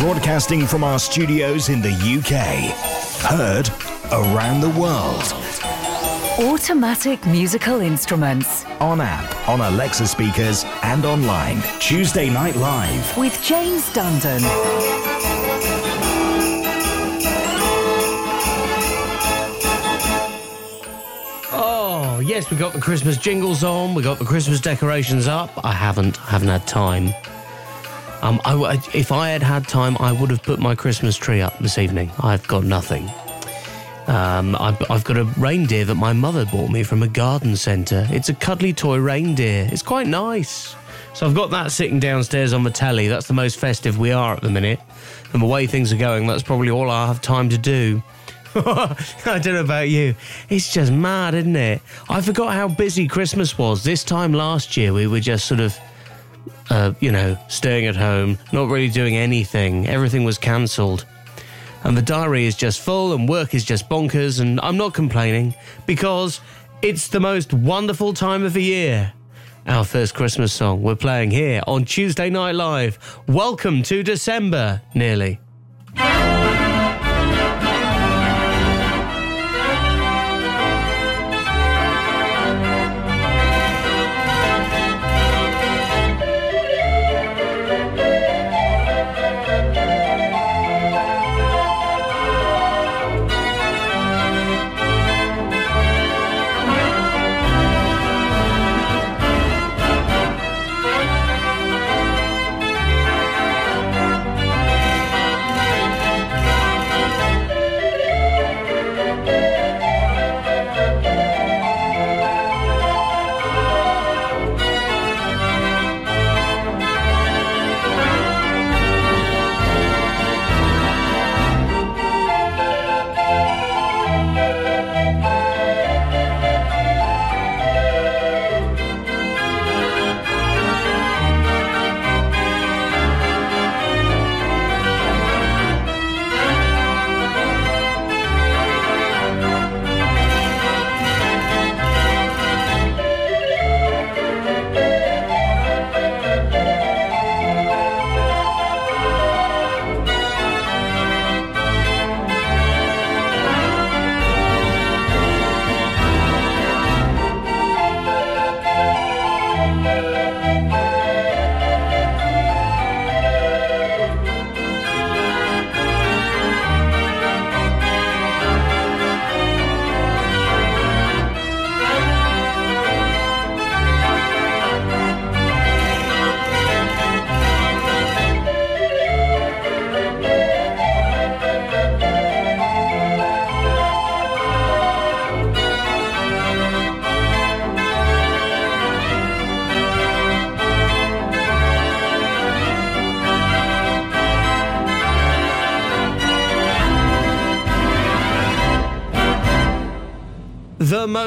Broadcasting from our studios in the UK. Heard around the world. Automatic musical instruments. On app, on Alexa speakers, and online. Tuesday Night Live. With James Dundon. Oh, yes, we got the Christmas jingles on. We got the Christmas decorations up. I haven't. I haven't had time. Um, I, if I had had time, I would have put my Christmas tree up this evening. I've got nothing. Um, I've, I've got a reindeer that my mother bought me from a garden centre. It's a cuddly toy reindeer. It's quite nice. So I've got that sitting downstairs on the telly. That's the most festive we are at the minute. And the way things are going, that's probably all I have time to do. I don't know about you. It's just mad, isn't it? I forgot how busy Christmas was. This time last year, we were just sort of, uh, you know, staying at home, not really doing anything. Everything was cancelled. And the diary is just full, and work is just bonkers, and I'm not complaining because it's the most wonderful time of the year. Our first Christmas song we're playing here on Tuesday Night Live. Welcome to December, nearly.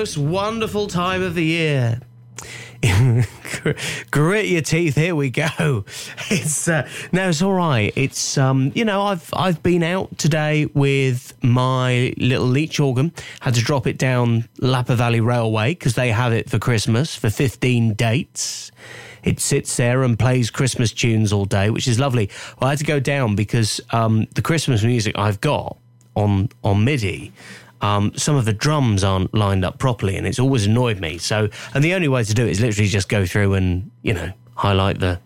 Most wonderful time of the year. Grit your teeth. Here we go. It's uh, no, it's all right. It's um, you know, I've I've been out today with my little leech organ. Had to drop it down Lappa Valley Railway because they have it for Christmas for fifteen dates. It sits there and plays Christmas tunes all day, which is lovely. Well, I had to go down because um, the Christmas music I've got on on MIDI um, some of the drums aren't lined up properly, and it's always annoyed me. So, and the only way to do it is literally just go through and you know highlight the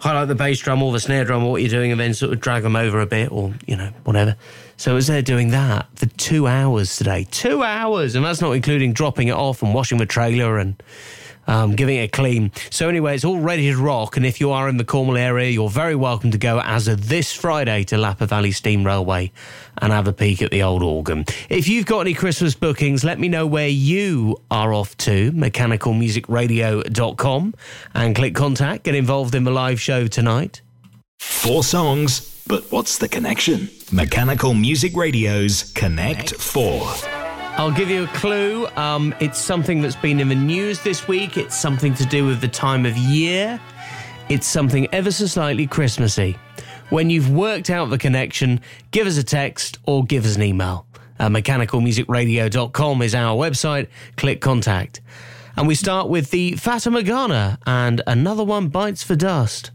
highlight the bass drum or the snare drum or what you're doing, and then sort of drag them over a bit or you know whatever. So I was there doing that for two hours today, two hours, and that's not including dropping it off and washing the trailer and um, giving it a clean. So anyway, it's all ready to rock. And if you are in the Cornwall area, you're very welcome to go as of this Friday to Lappa Valley Steam Railway and have a peek at the old organ. If you've got any Christmas bookings, let me know where you are off to, mechanicalmusicradio.com, and click contact. Get involved in the live show tonight. Four songs, but what's the connection? Mechanical Music Radio's Connect 4. I'll give you a clue. Um, it's something that's been in the news this week. It's something to do with the time of year. It's something ever so slightly Christmassy. When you've worked out the connection, give us a text or give us an email. Uh, mechanicalmusicradio.com is our website. Click contact. And we start with the Fatima Ghana and another one bites for dust.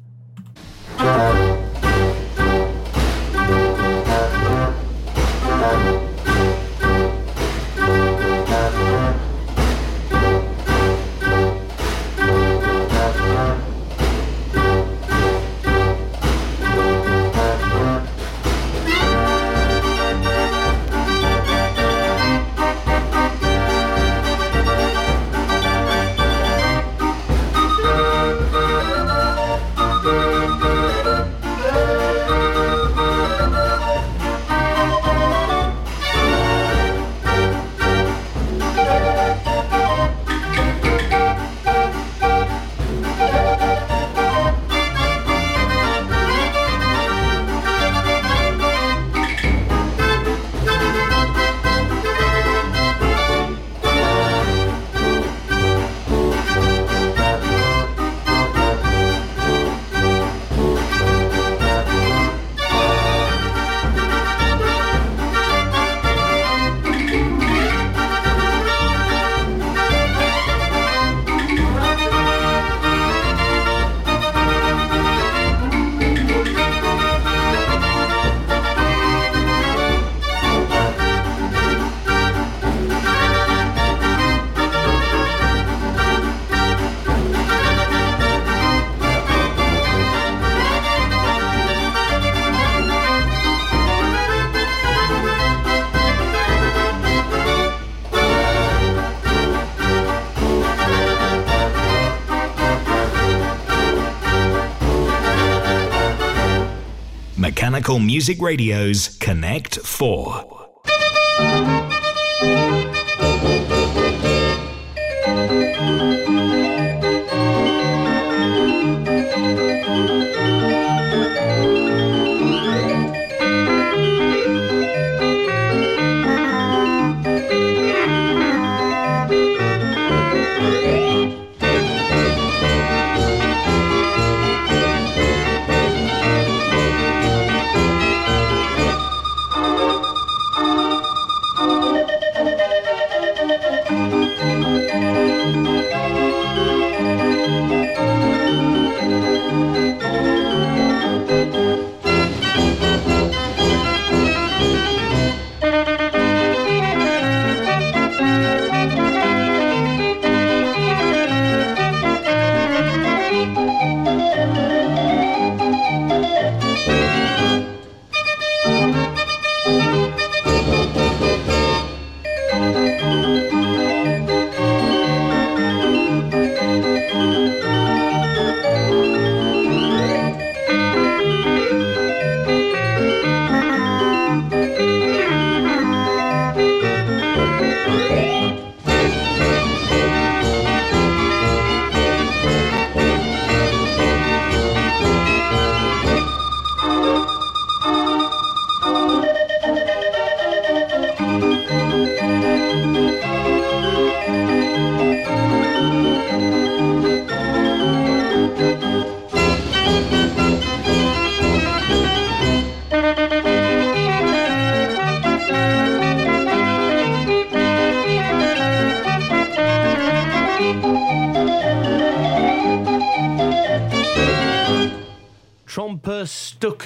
Music Radio's Connect 4.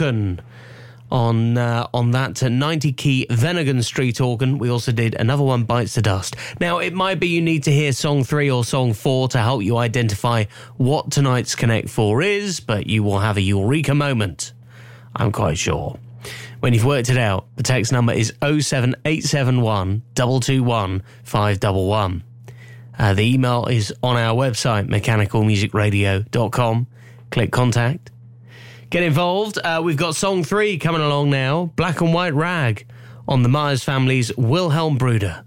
Stucken on uh, on that 90 key Venegan Street organ. We also did another one, Bites the Dust. Now, it might be you need to hear song three or song four to help you identify what tonight's Connect 4 is, but you will have a eureka moment. I'm quite sure. When you've worked it out, the text number is 07871 221 511. Uh, the email is on our website, mechanicalmusicradio.com. Click contact Get involved. Uh, we've got song three coming along now Black and White Rag on the Myers family's Wilhelm Bruder.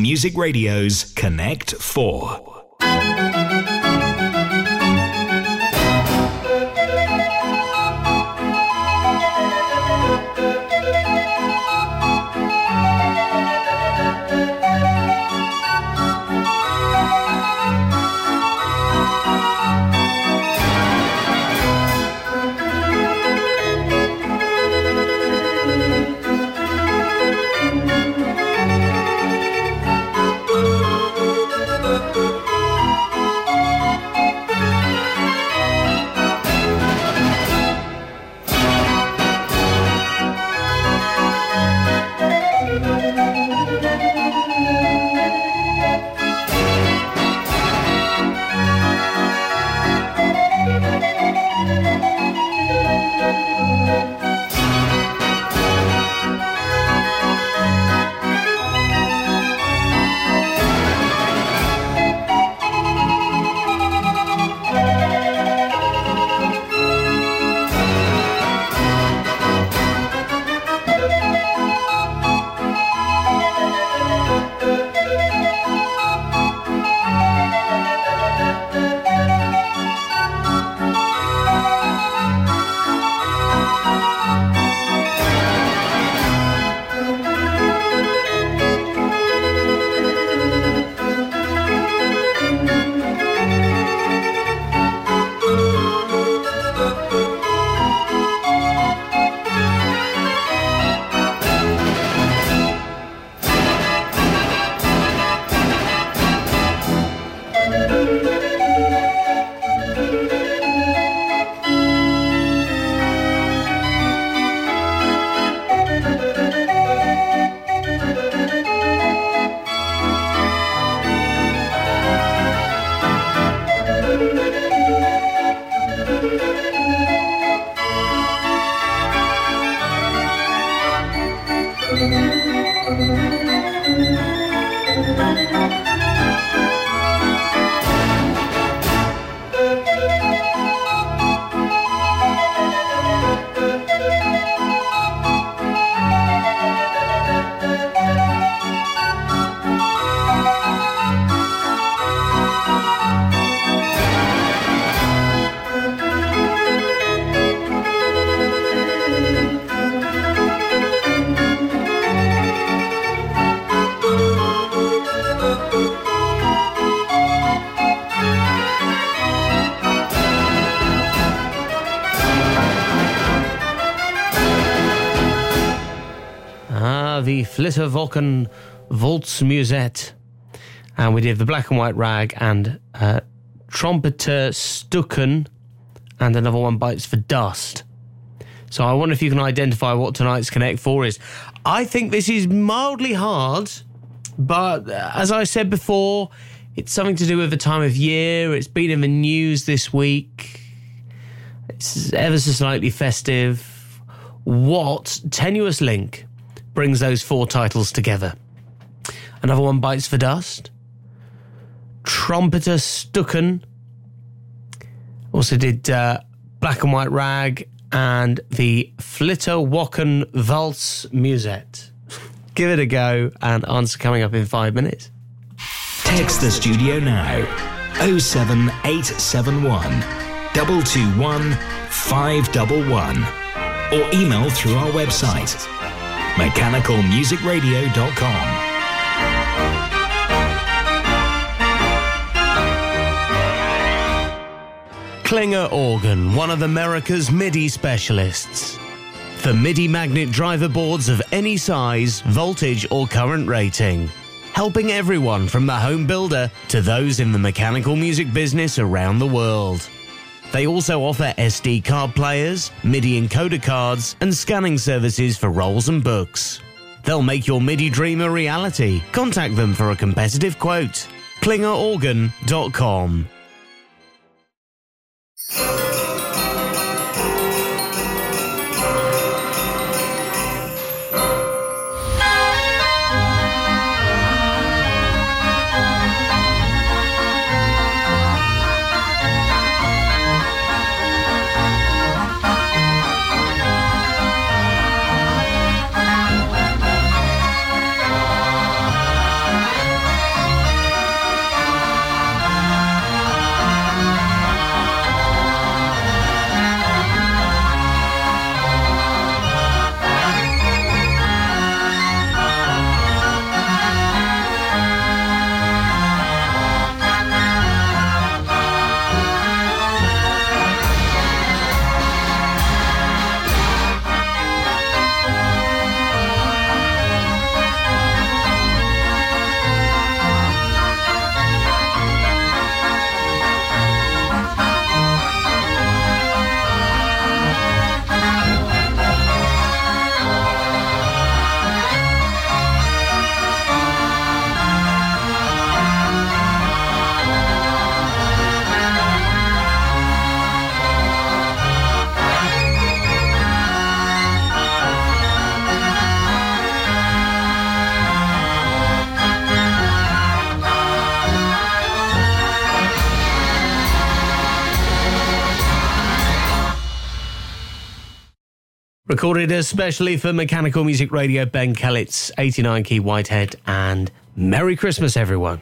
Music Radio's Connect 4. Flitterwochen Waltz Musette. And we did the black and white rag and uh, trumpeter Stucken and another one bites for dust. So I wonder if you can identify what tonight's Connect 4 is. I think this is mildly hard, but uh, as I said before, it's something to do with the time of year. It's been in the news this week. It's ever so slightly festive. What tenuous link brings those four titles together. Another one bites the dust. Trumpeter Stucken also did uh, Black and White Rag and the Flitterwochen Waltz Musette. Give it a go and answer coming up in five minutes. Text the studio now 07871 221 511 or email through our website mechanicalmusicradio.com. Klinger Organ, one of America's MIDI specialists. For MIDI magnet driver boards of any size, voltage, or current rating. Helping everyone from the home builder to those in the mechanical music business around the world. They also offer SD card players, MIDI encoder cards, and scanning services for rolls and books. They'll make your MIDI dream a reality. Contact them for a competitive quote. KlingerOrgan.com. Recorded especially for Mechanical Music Radio, Ben Kellitz, 89 Key Whitehead, and Merry Christmas, everyone.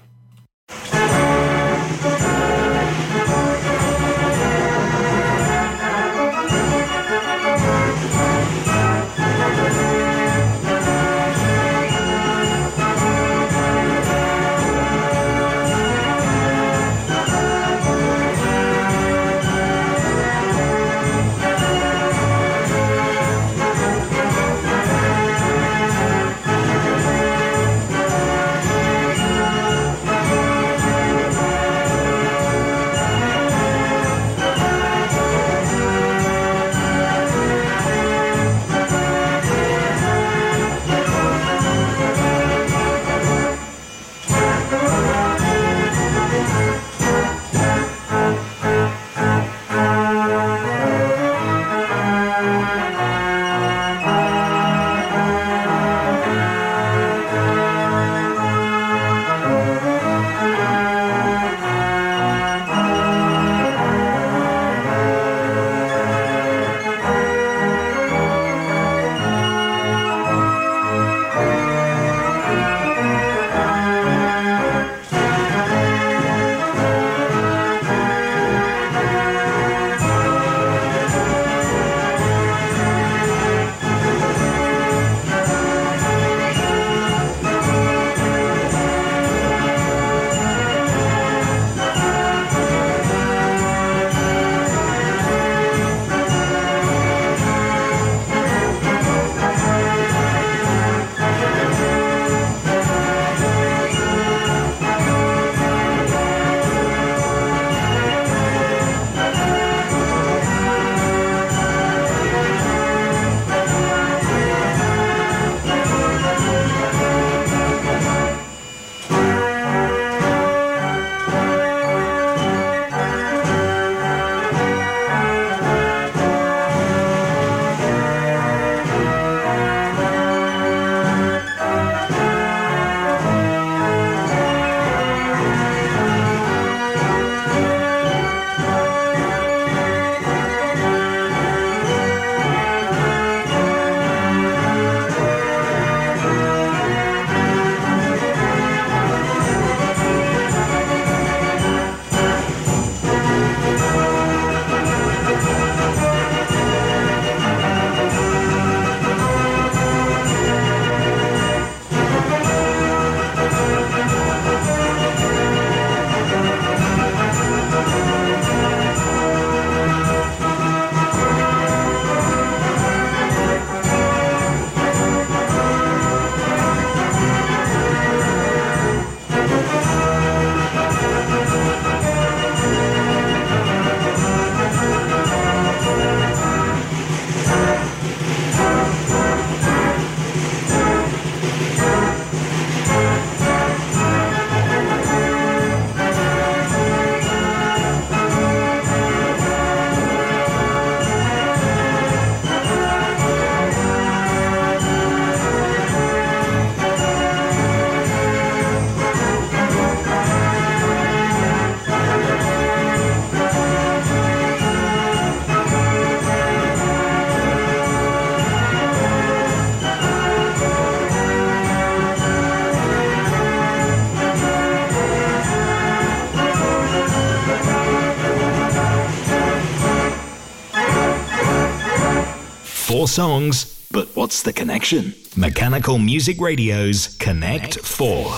Songs, but what's the connection? Mechanical Music Radio's Connect 4.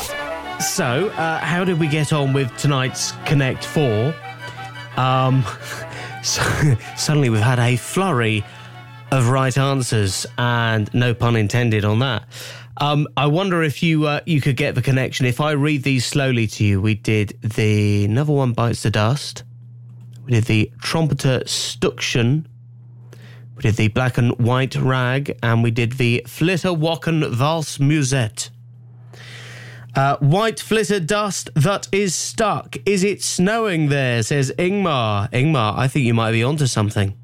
So, uh, how did we get on with tonight's Connect 4? Um, so, suddenly we've had a flurry of right answers, and no pun intended on that. Um, I wonder if you uh, you could get the connection. If I read these slowly to you, we did the Another One Bites the Dust. We did the Trumpeter Stuction we did the black and white rag, and we did the flitter wacken valse musette. Uh, white flitter dust that is stuck. Is it snowing there? Says Ingmar. Ingmar, I think you might be onto something.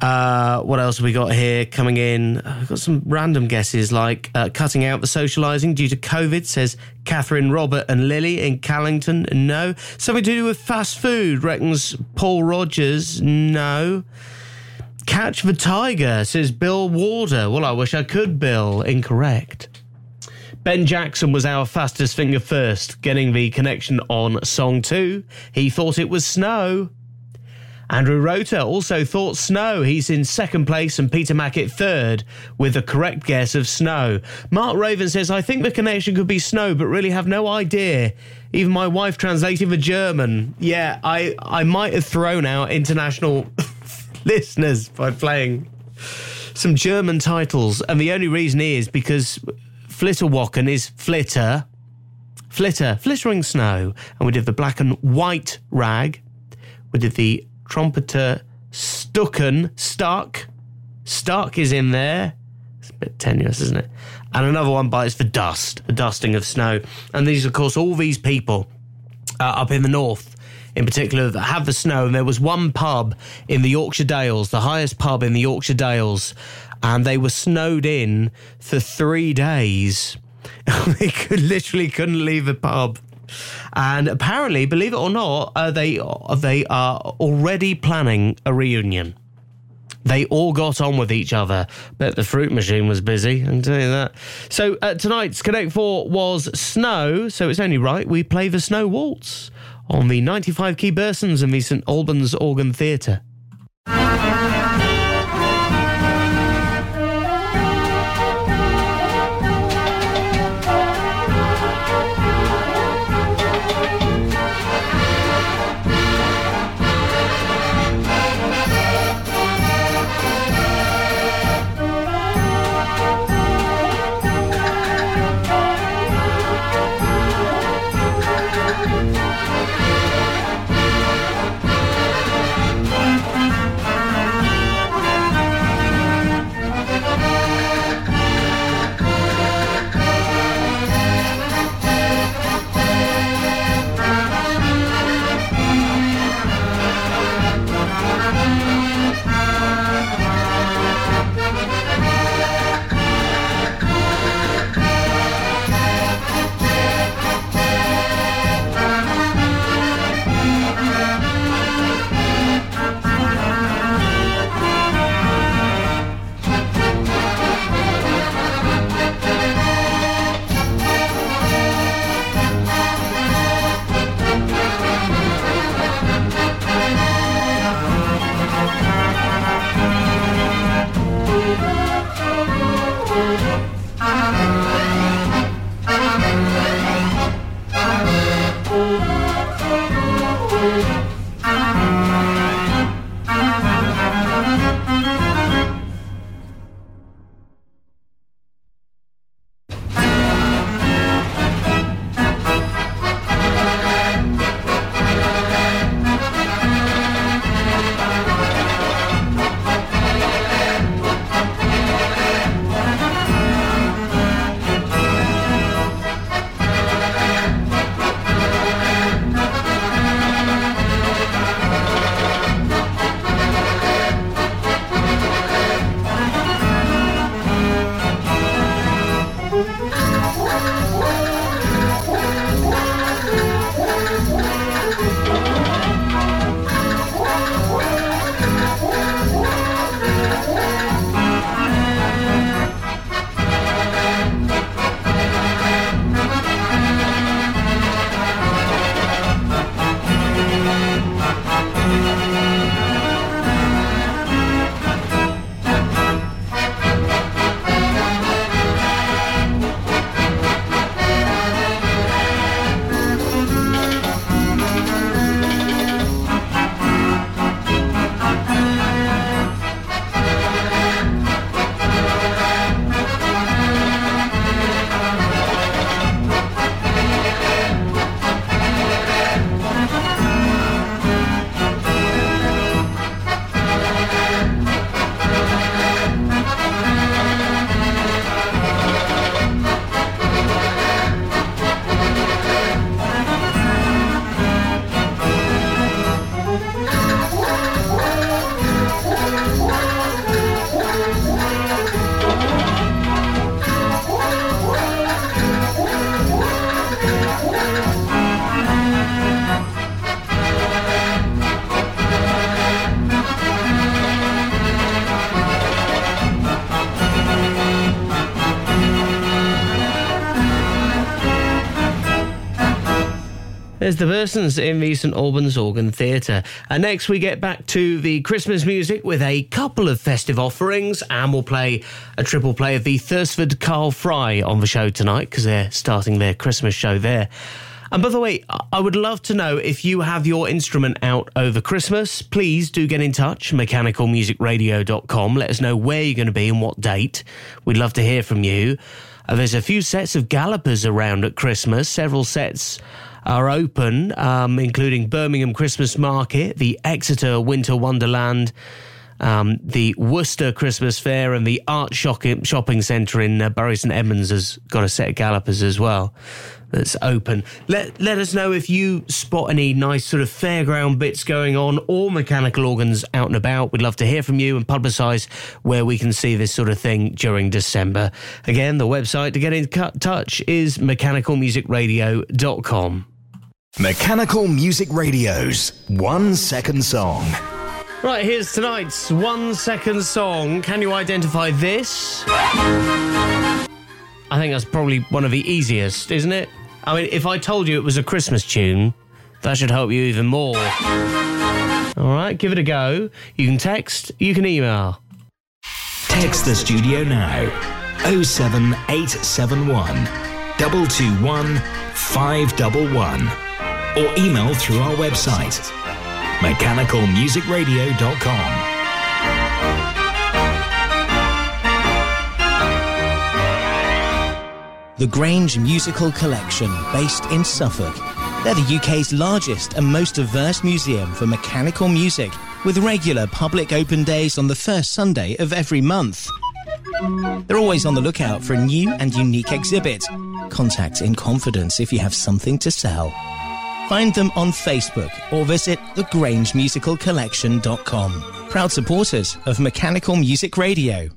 Uh, what else have we got here coming in? We've got some random guesses like uh, cutting out the socialising due to COVID, says Catherine, Robert, and Lily in Callington. No. Something to do with fast food, reckons Paul Rogers. No. Catch the Tiger, says Bill Warder. Well, I wish I could, Bill. Incorrect. Ben Jackson was our fastest finger first, getting the connection on song two. He thought it was snow. Andrew Rota also thought snow. He's in second place and Peter Mackett third with the correct guess of snow. Mark Raven says, I think the connection could be snow, but really have no idea. Even my wife translated the German. Yeah, I, I might have thrown out international listeners by playing some German titles. And the only reason is because Flitterwochen is flitter, flitter, flittering snow. And we did the black and white rag. We did the trumpeter Stucken, Stark. Stark is in there. It's a bit tenuous, isn't it? And another one bites for dust, the dusting of snow. And these, of course, all these people uh, up in the north, in particular, that have the snow. And there was one pub in the Yorkshire Dales, the highest pub in the Yorkshire Dales, and they were snowed in for three days. they could literally couldn't leave the pub. And apparently, believe it or not, uh, they they are already planning a reunion. They all got on with each other, but the fruit machine was busy. I can tell you that. So uh, tonight's Connect Four was Snow, so it's only right we play the Snow Waltz on the 95 Key Bursens and the St Albans Organ Theatre. There's the Bursens in the St Albans Organ Theatre. And next we get back to the Christmas music with a couple of festive offerings, and we'll play a triple play of the Thursford Carl Frei on the show tonight because they're starting their Christmas show there. And by the way, I would love to know if you have your instrument out over Christmas. Please do get in touch, mechanicalmusicradio.com. Let us know where you're going to be and what date. We'd love to hear from you. Uh, there's a few sets of gallopers around at Christmas, several sets are open, um, including Birmingham Christmas Market, the Exeter Winter Wonderland, um, the Worcester Christmas Fair, and the Arc Shopping Centre in uh, Bury St Edmunds has got a set of gallopers as well that's open. Let let us know if you spot any nice sort of fairground bits going on or mechanical organs out and about. We'd love to hear from you and publicise where we can see this sort of thing during December. Again, the website to get in touch is mechanicalmusicradio.com. Mechanical Music Radio's One Second Song. Right, here's tonight's one second song. Can you identify this? I think that's probably one of the easiest, isn't it? I mean, if I told you it was a Christmas tune, that should help you even more. All right, give it a go. You can text, you can email. Text the studio now 07871 221 511 or email through our website, mechanicalmusicradio.com. The Grange Musical Collection, based in Suffolk. They're the UK's largest and most diverse museum for mechanical music, with regular public open days on the first Sunday of every month. They're always on the lookout for a new and unique exhibit. Contact in confidence if you have something to sell. Find them on Facebook or visit thegrangemusicalcollection.com. Proud supporters of Mechanical Music Radio.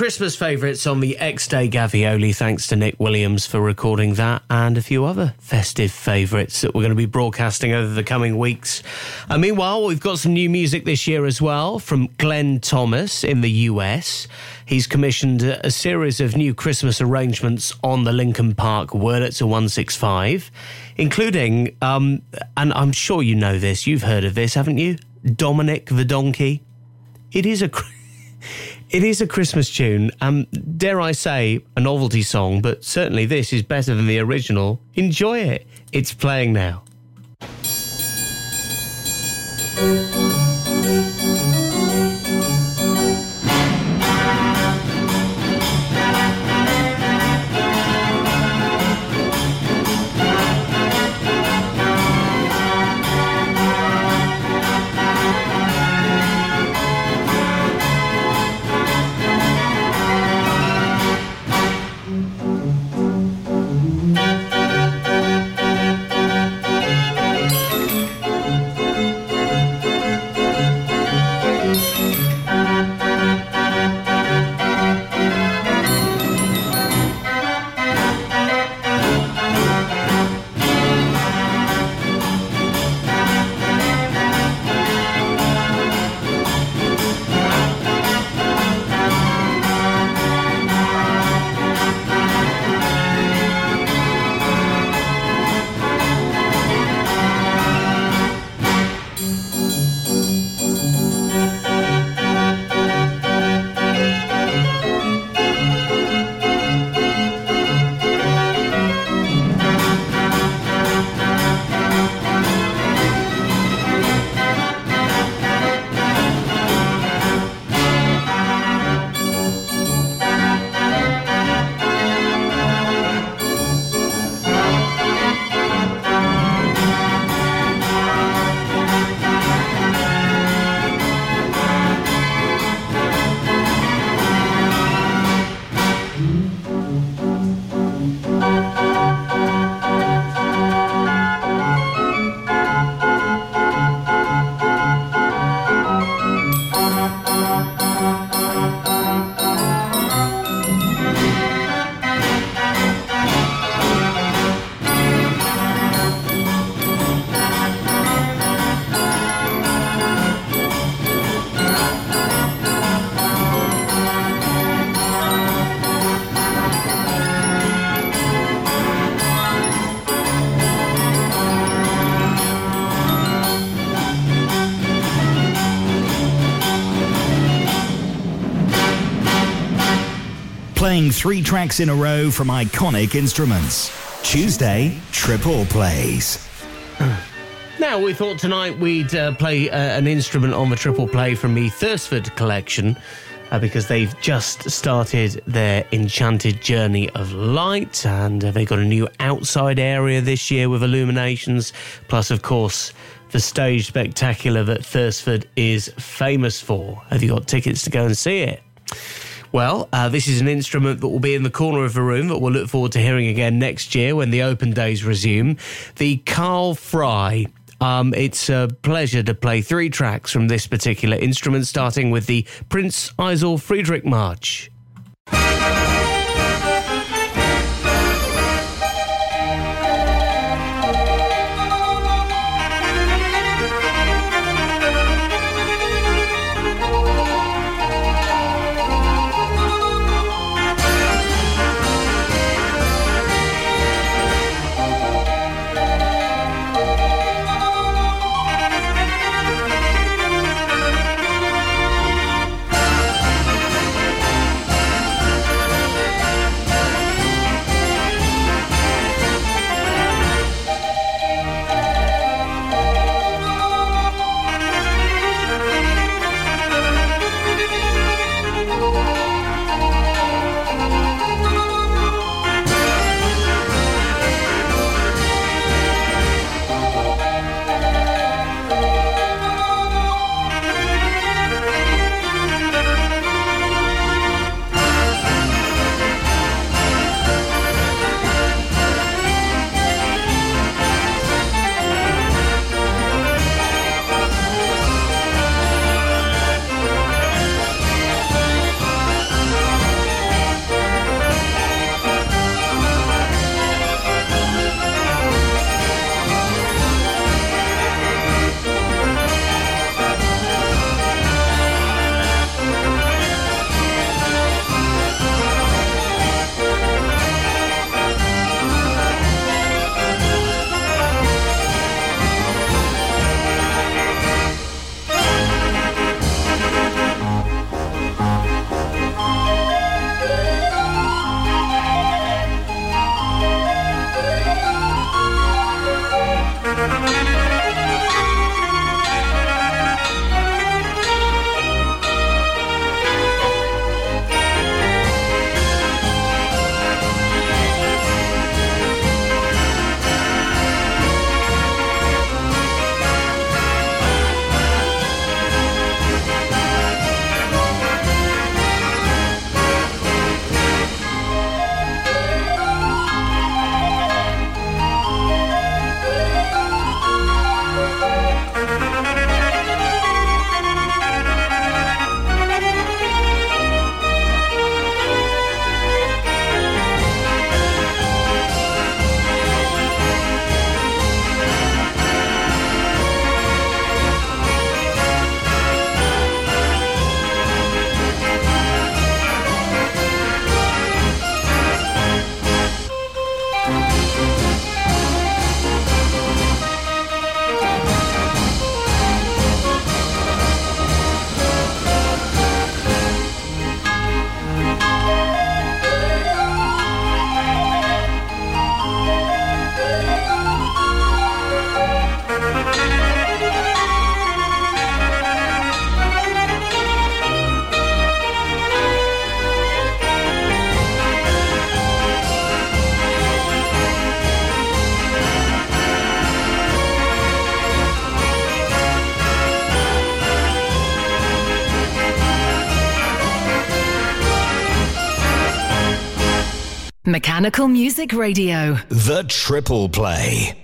Christmas favourites on the X Day Gavioli. Thanks to Nick Williams for recording that and a few other festive favourites that we're going to be broadcasting over the coming weeks. And meanwhile, we've got some new music this year as well from Glenn Thomas in the US. He's commissioned a series of new Christmas arrangements on the Lincoln Park Wurlitzer 165, including, um, and I'm sure you know this, you've heard of this, haven't you? Dominic the Donkey. It is a. It is a Christmas tune, um, dare I say, a novelty song, but certainly this is better than the original. Enjoy it. It's playing now. Playing three tracks in a row from iconic instruments. Tuesday, Triple Plays. Now, we thought tonight we'd uh, play uh, an instrument on the triple play from the Thursford collection uh, because they've just started their Enchanted Journey of Light and uh, they've got a new outside area this year with illuminations, plus, of course, the stage spectacular that Thursford is famous for. Have you got tickets to go and see it? Well, uh, this is an instrument that will be in the corner of the room that we'll look forward to hearing again next year when the open days resume. The Carl Frei. Um, it's a pleasure to play three tracks from this particular instrument, starting with the Prince Eitel Friedrich March. Mechanical Music Radio. The Triple Play.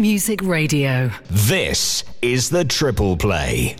Music Radio. This is the Triple Play.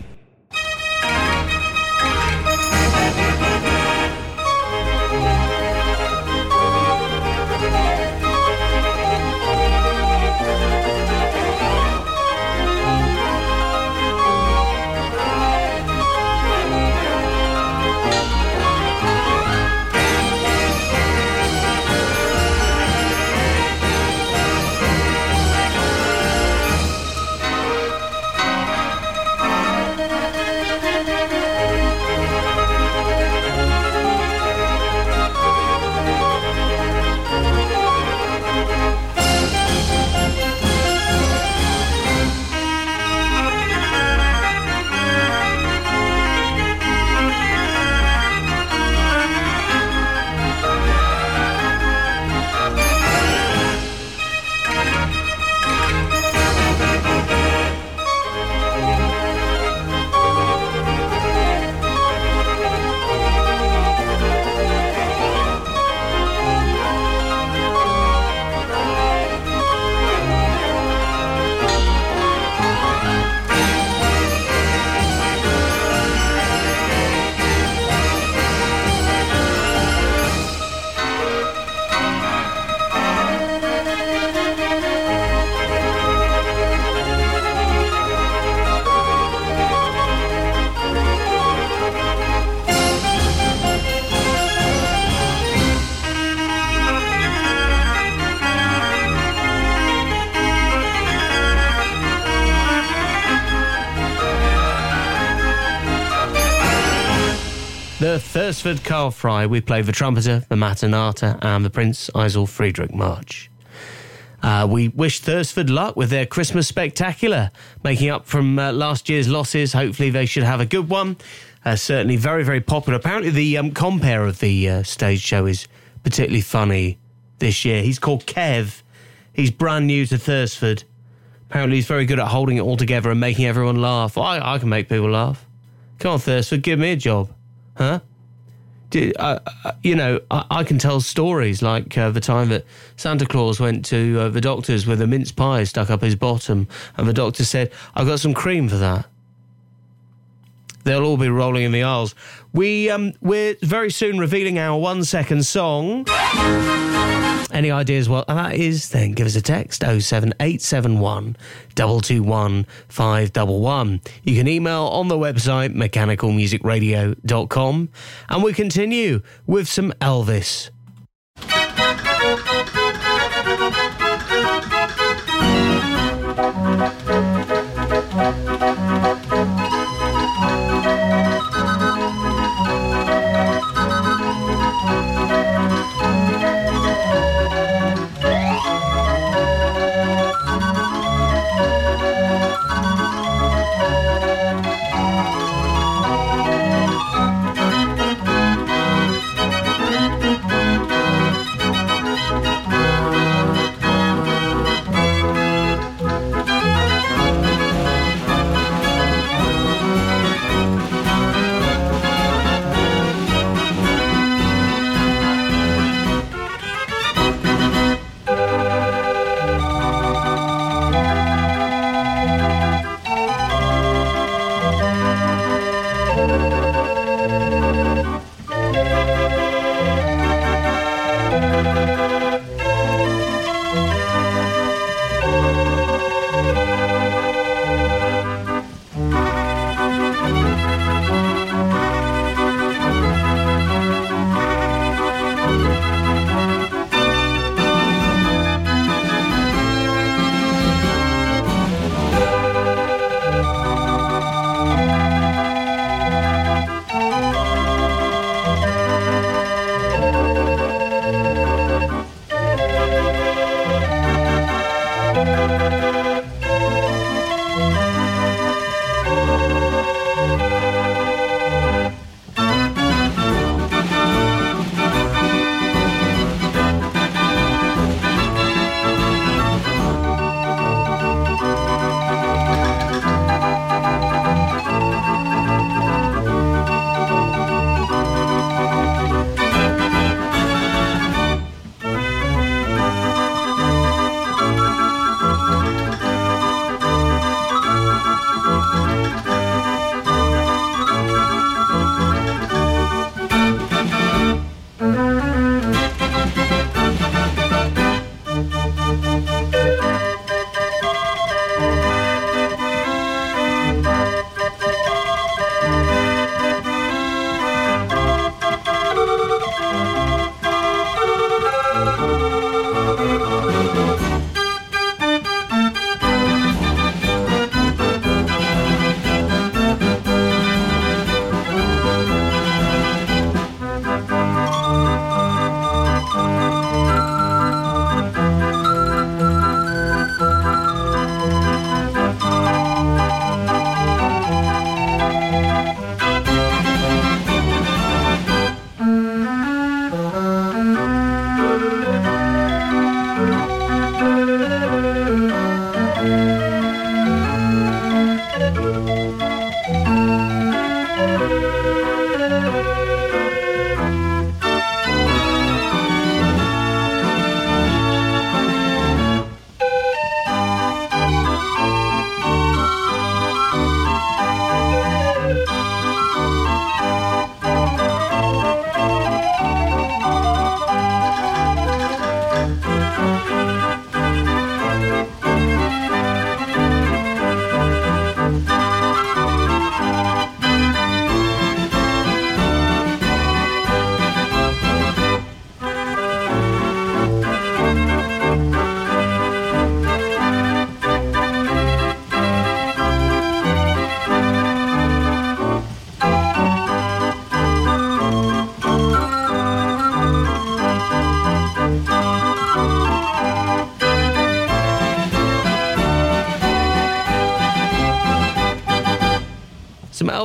Thursford Carl Frei, we play the trumpeter, the Mattinata, and the Prince Eitel Friedrich March. Uh, we wish Thursford luck with their Christmas spectacular, making up from uh, last year's losses. Hopefully, they should have a good one. Uh, certainly, very, very popular. Apparently, the um, of the uh, stage show is particularly funny this year. He's called Kev. He's brand new to Thursford. Apparently, he's very good at holding it all together and making everyone laugh. I, I can make people laugh. Come on, Thursford, give me a job. Huh? Uh, you know, I, I can tell stories like uh, the time that Santa Claus went to uh, the doctor's with a mince pie stuck up his bottom, and the doctor said, "I've got some cream for that." They'll all be rolling in the aisles. We um, we're very soon revealing our one second song. Any ideas what that is? Then give us a text 07871 221 511. You can email on the website mechanicalmusicradio.com. And we continue with some Elvis.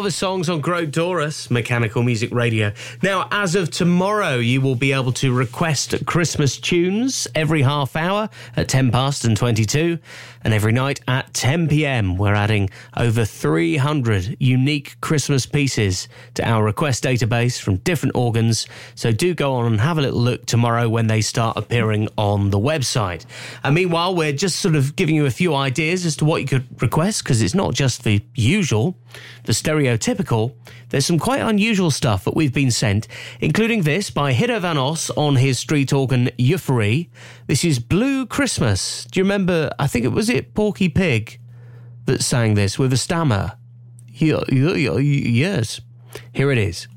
Elvis songs on Grote Dorus, Mechanical Music Radio. Now, as of tomorrow, you will be able to request Christmas tunes every half hour at 10 past and 22, and every night at 10 pm. We're adding over 300 unique Christmas pieces to our request database from different organs. So do go on and have a little look tomorrow when they start appearing on the website. And meanwhile, we're just sort of giving you a few ideas as to what you could request because it's not just the usual, the stereotypical. There's some quite unusual stuff that we've been sent, including this by Hiddo van Os on his street organ Euphorie. This is Blue Christmas. Do you remember? I think it was it Porky Pig that sang this with a stammer. Yes. Here it is.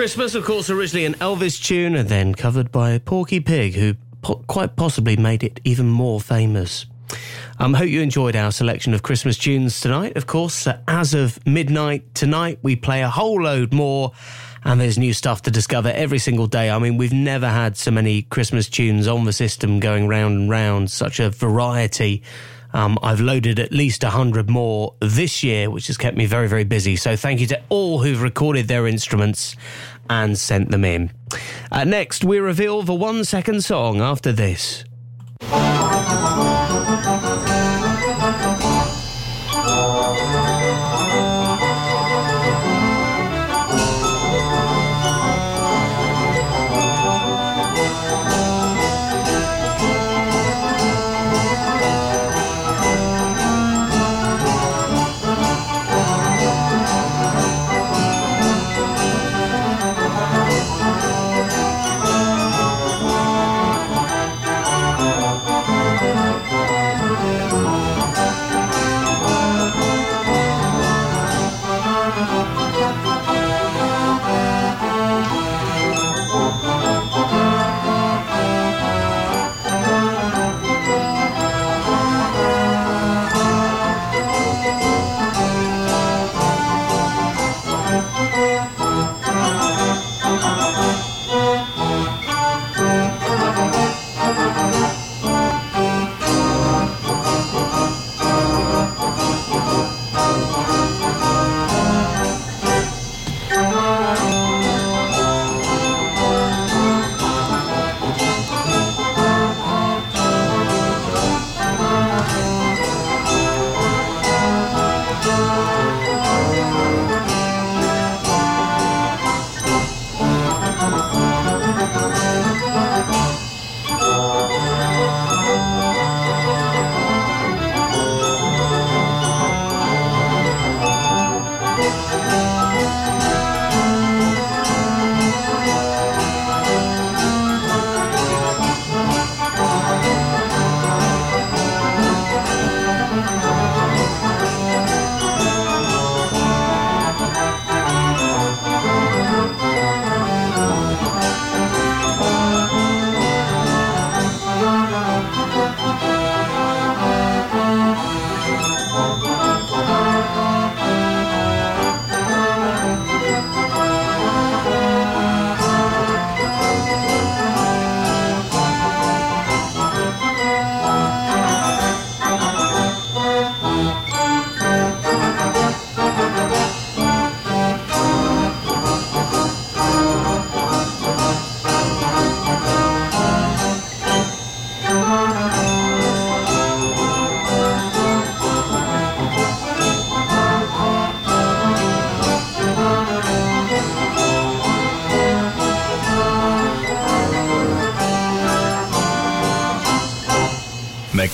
Christmas, of course, originally an Elvis tune and then covered by Porky Pig, who po- quite possibly made it even more famous. I um, hope you enjoyed our selection of Christmas tunes tonight. Of course, uh, as of midnight tonight, we play a whole load more, and there's new stuff to discover every single day. I mean, we've never had so many Christmas tunes on the system going round and round, such a variety um, I've loaded at least 100 more this year, which has kept me very, very busy. So thank you to all who've recorded their instruments and sent them in. Uh, next, we reveal the one second song after this.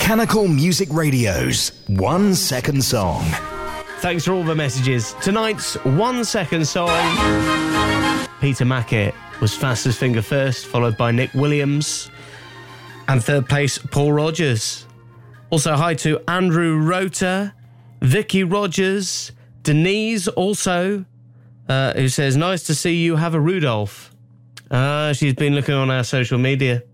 Mechanical Music Radio's One Second Song. Thanks for all the messages. Tonight's one second song Peter Mackett was fastest finger first, followed by Nick Williams. And third place, Paul Rogers. Also, hi to Andrew Rota, Vicky Rogers, Denise also, uh, who says, Nice to see you have a Rudolph. Ah, she's been looking on our social media.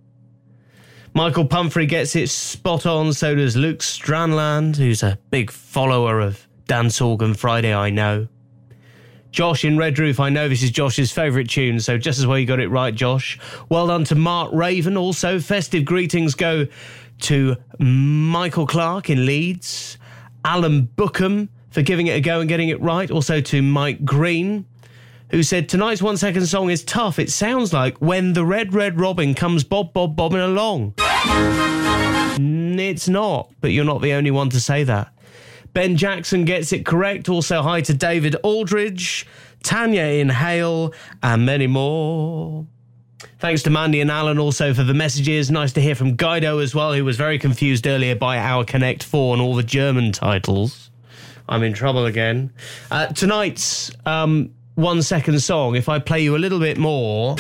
Michael Pumphrey gets it spot on, so does Luke Stranland, who's a big follower of Dance Organ Friday, I know. Josh in Redruth, I know this is Josh's favourite tune, so just as well you got it right, Josh. Well done to Mark Raven. Also, festive greetings go to Michael Clark in Leeds, Alan Bookham for giving it a go and getting it right. Also to Mike Green, who said, Tonight's one second song is tough. It sounds like when the Red Red Robin comes bob bob bobbing along. It's not, but you're not the only one to say that. Ben Jackson gets it correct. Also, hi to David Aldridge, Tanya in Hale, and many more. Thanks to Mandy and Alan also for the messages. Nice to hear from Guido as well, who was very confused earlier by our Connect 4 and all the German titles. I'm in trouble again. Uh, tonight's um, one second song, if I play you a little bit more.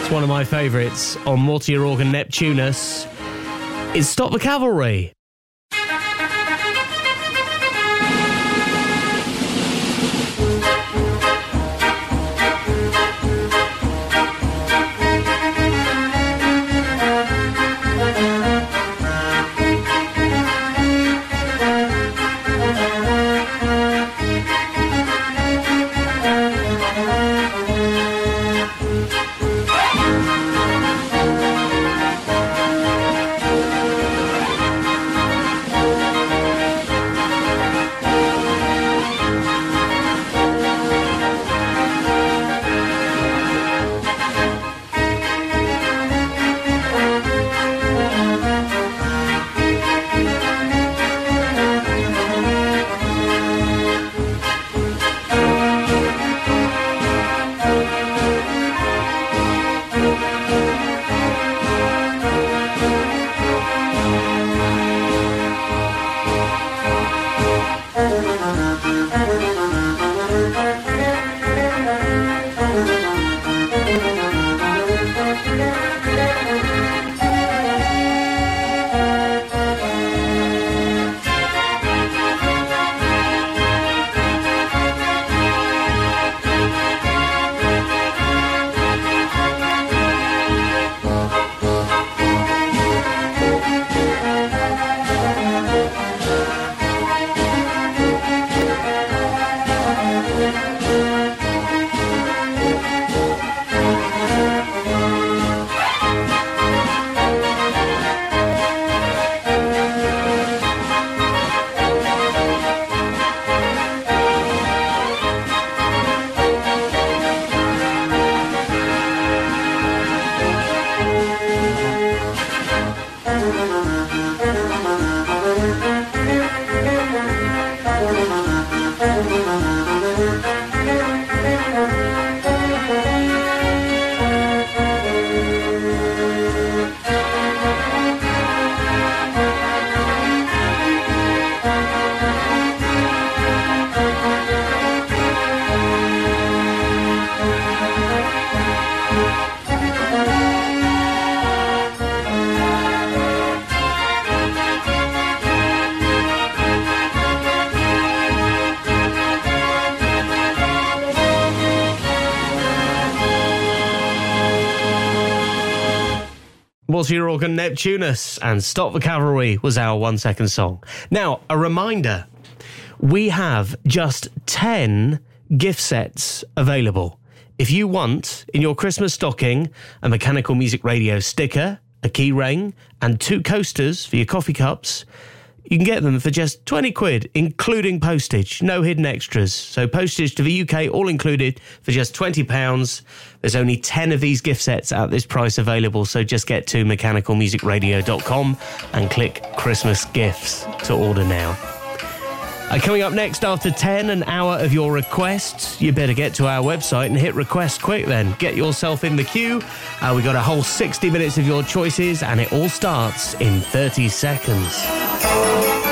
It's one of my favourites on Mortier Organ Neptunus. It's Stop the Cavalry. Organ Neptunus and Stop the Cavalry was our one second song. Now, a reminder we have just 10 gift sets available. If you want in your Christmas stocking a mechanical music radio sticker, a key ring, and two coasters for your coffee cups, you can get them for just 20 quid, including postage. No hidden extras. So, postage to the UK, all included, for just £20. There's only 10 of these gift sets at this price available. So, just get to mechanicalmusicradio.com and click Christmas gifts to order now. Uh, coming up next after 10, an hour of your requests. You better get to our website and hit request quick then. Get yourself in the queue. Uh, we got a whole 60 minutes of your choices, and it all starts in 30 seconds.